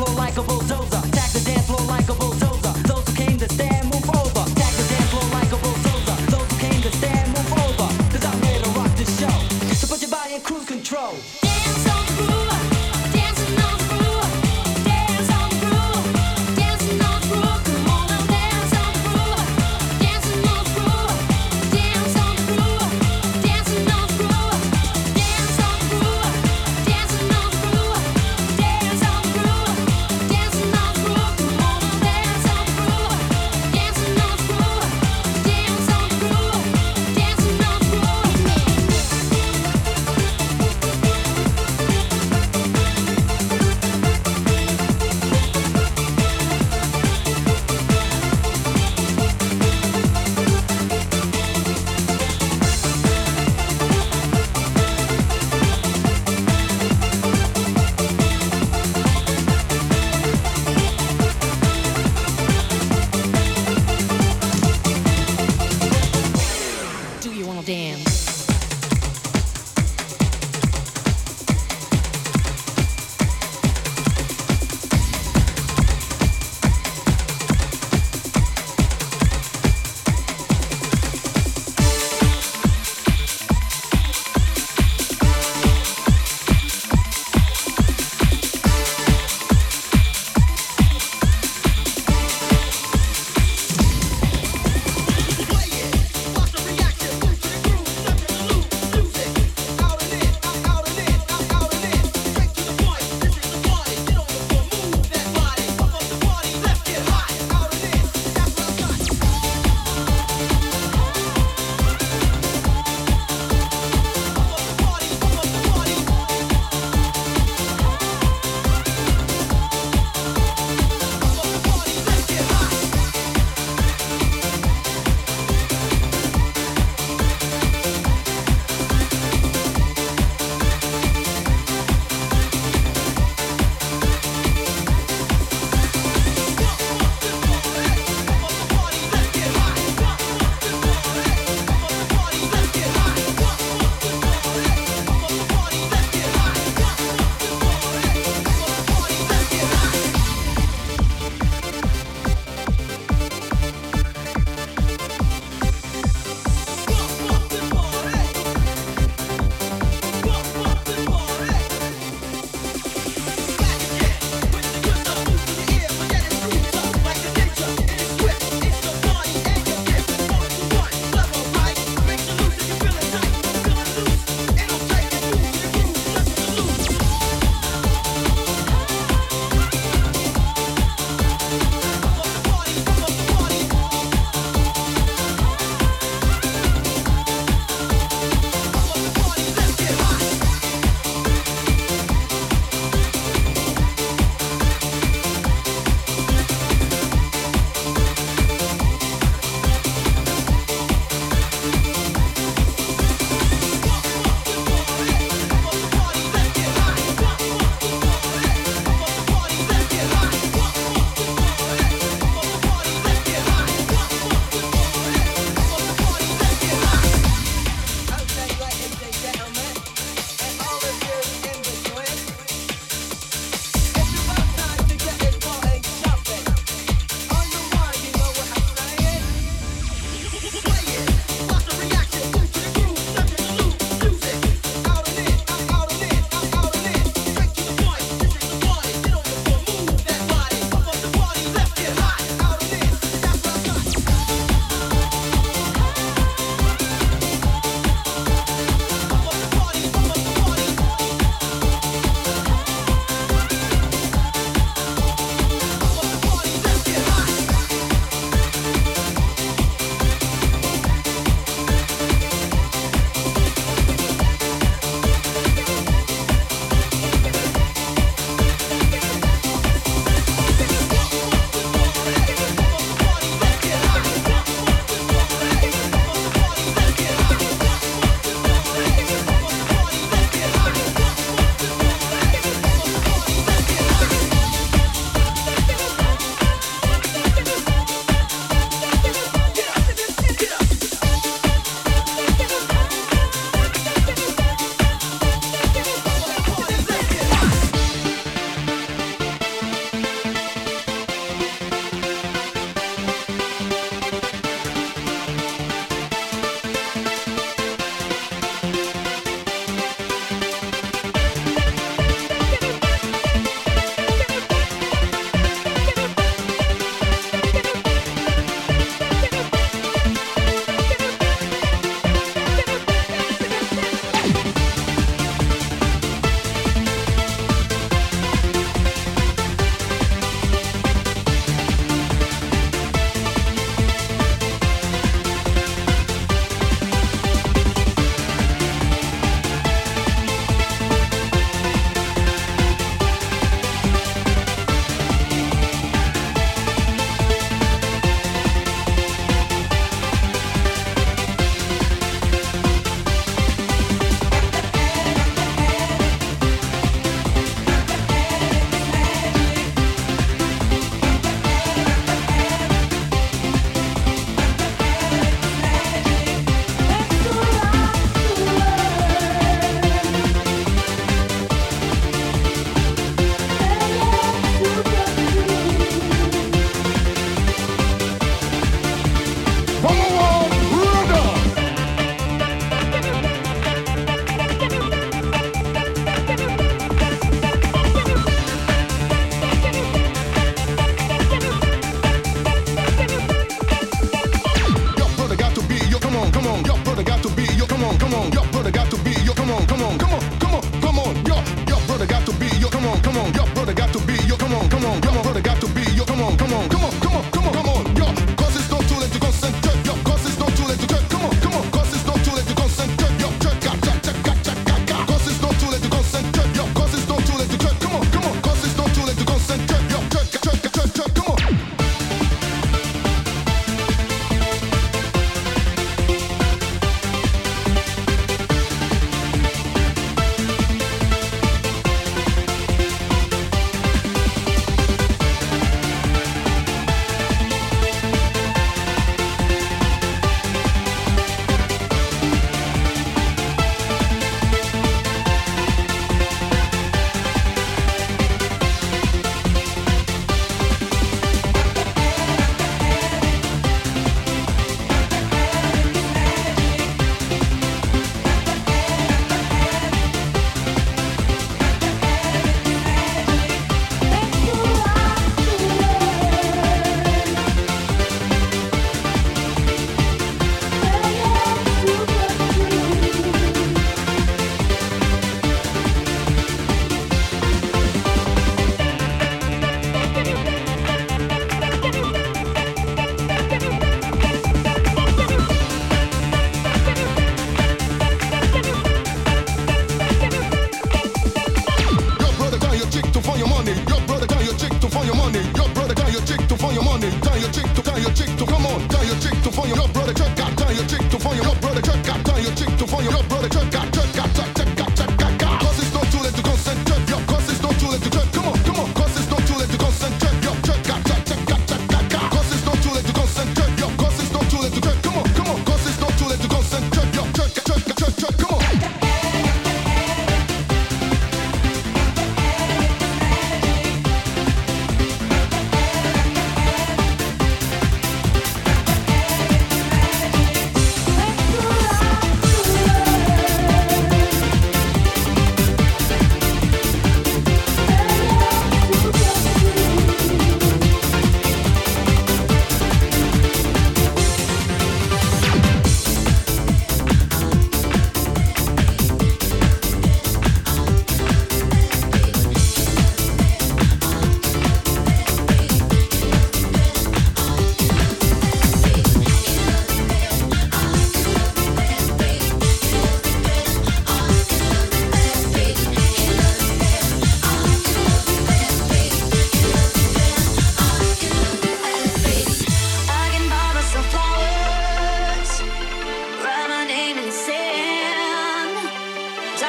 Put your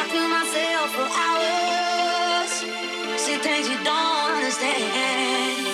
myself for hours. See things you don't understand.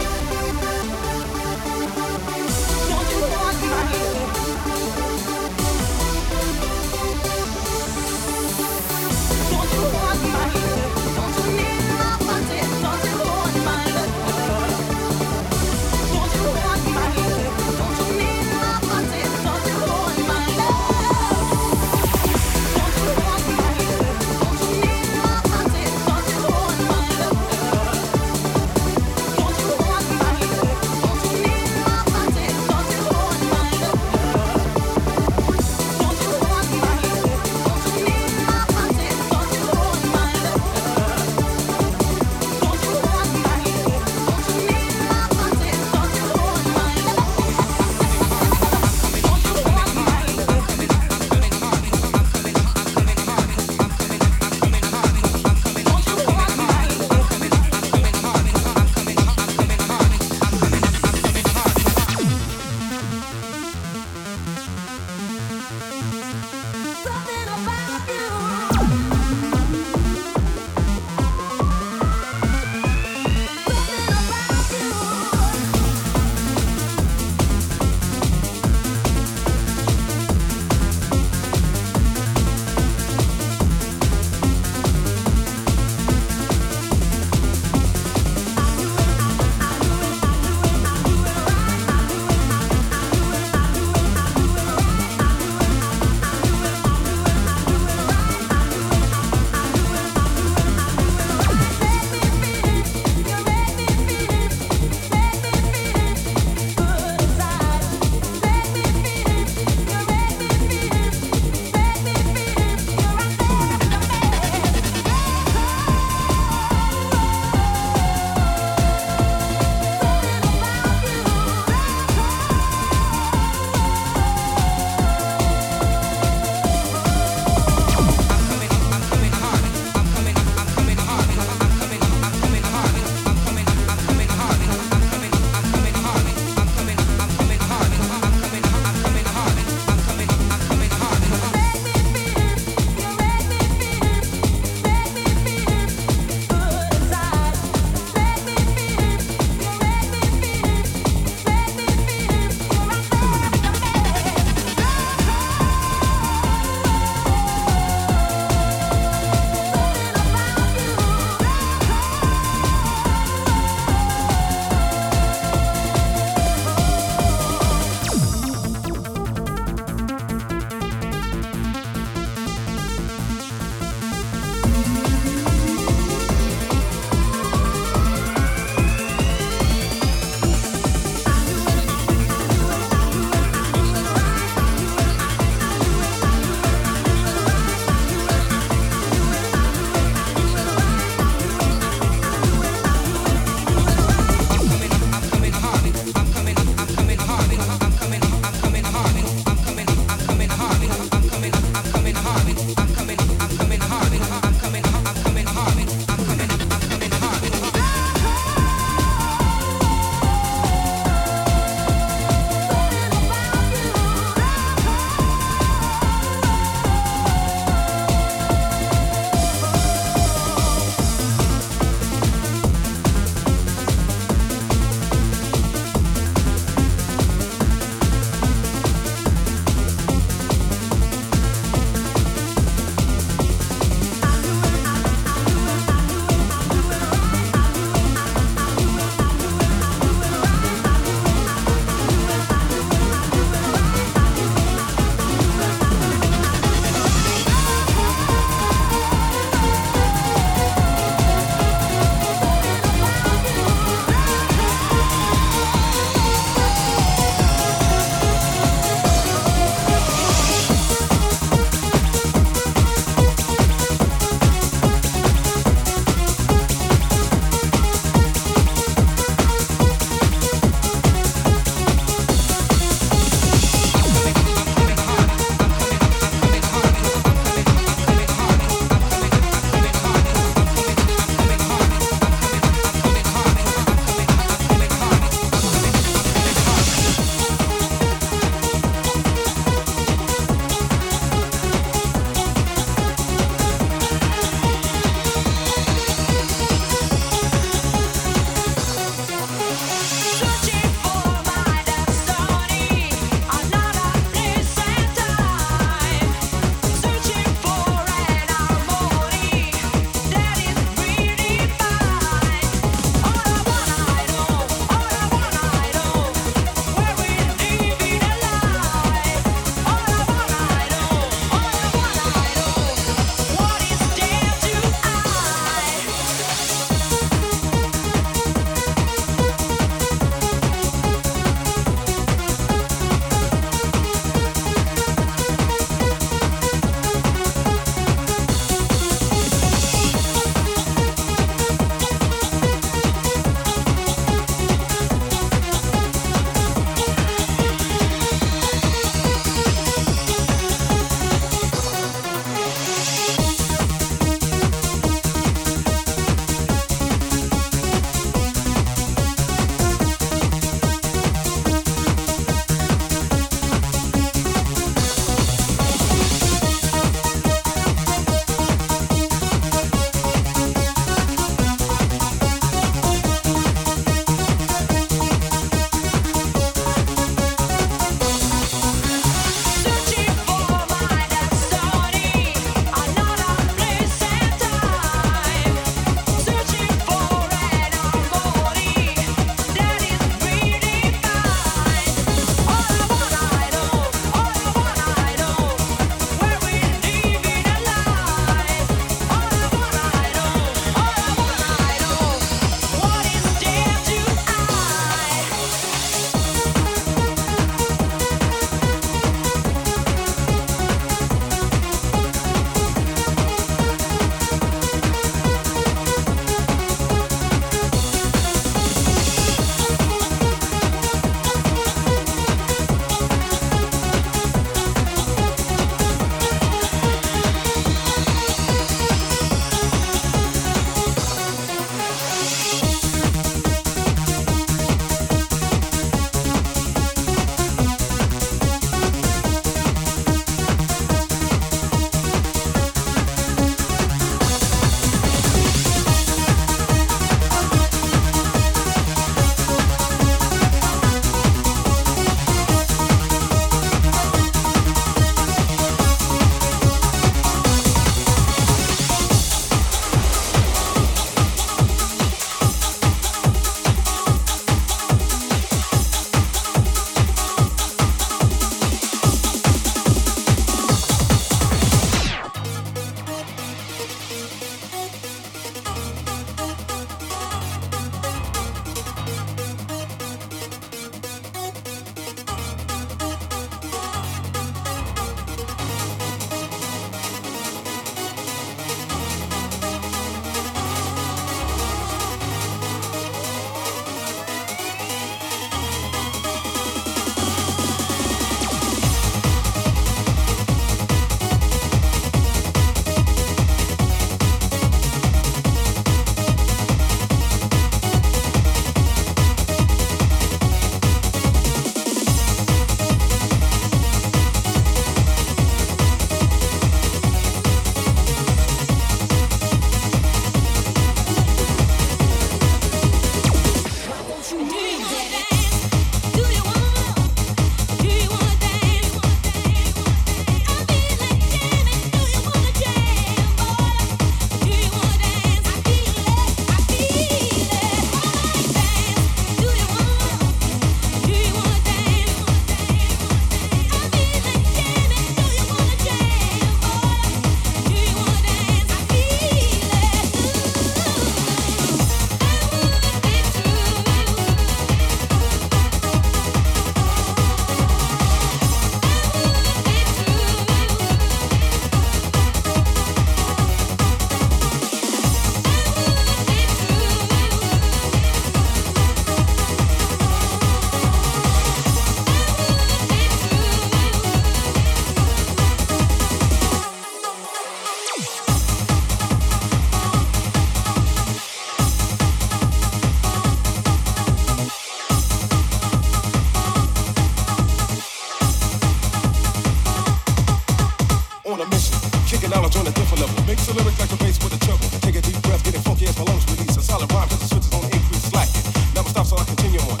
Kicking knowledge on a different level. Mix the lyrics like a bass with the treble. Take a deep breath, get it funky as my lungs release a solid rhyme, cause the switch is on increase slacking. Never stop, so I continue on.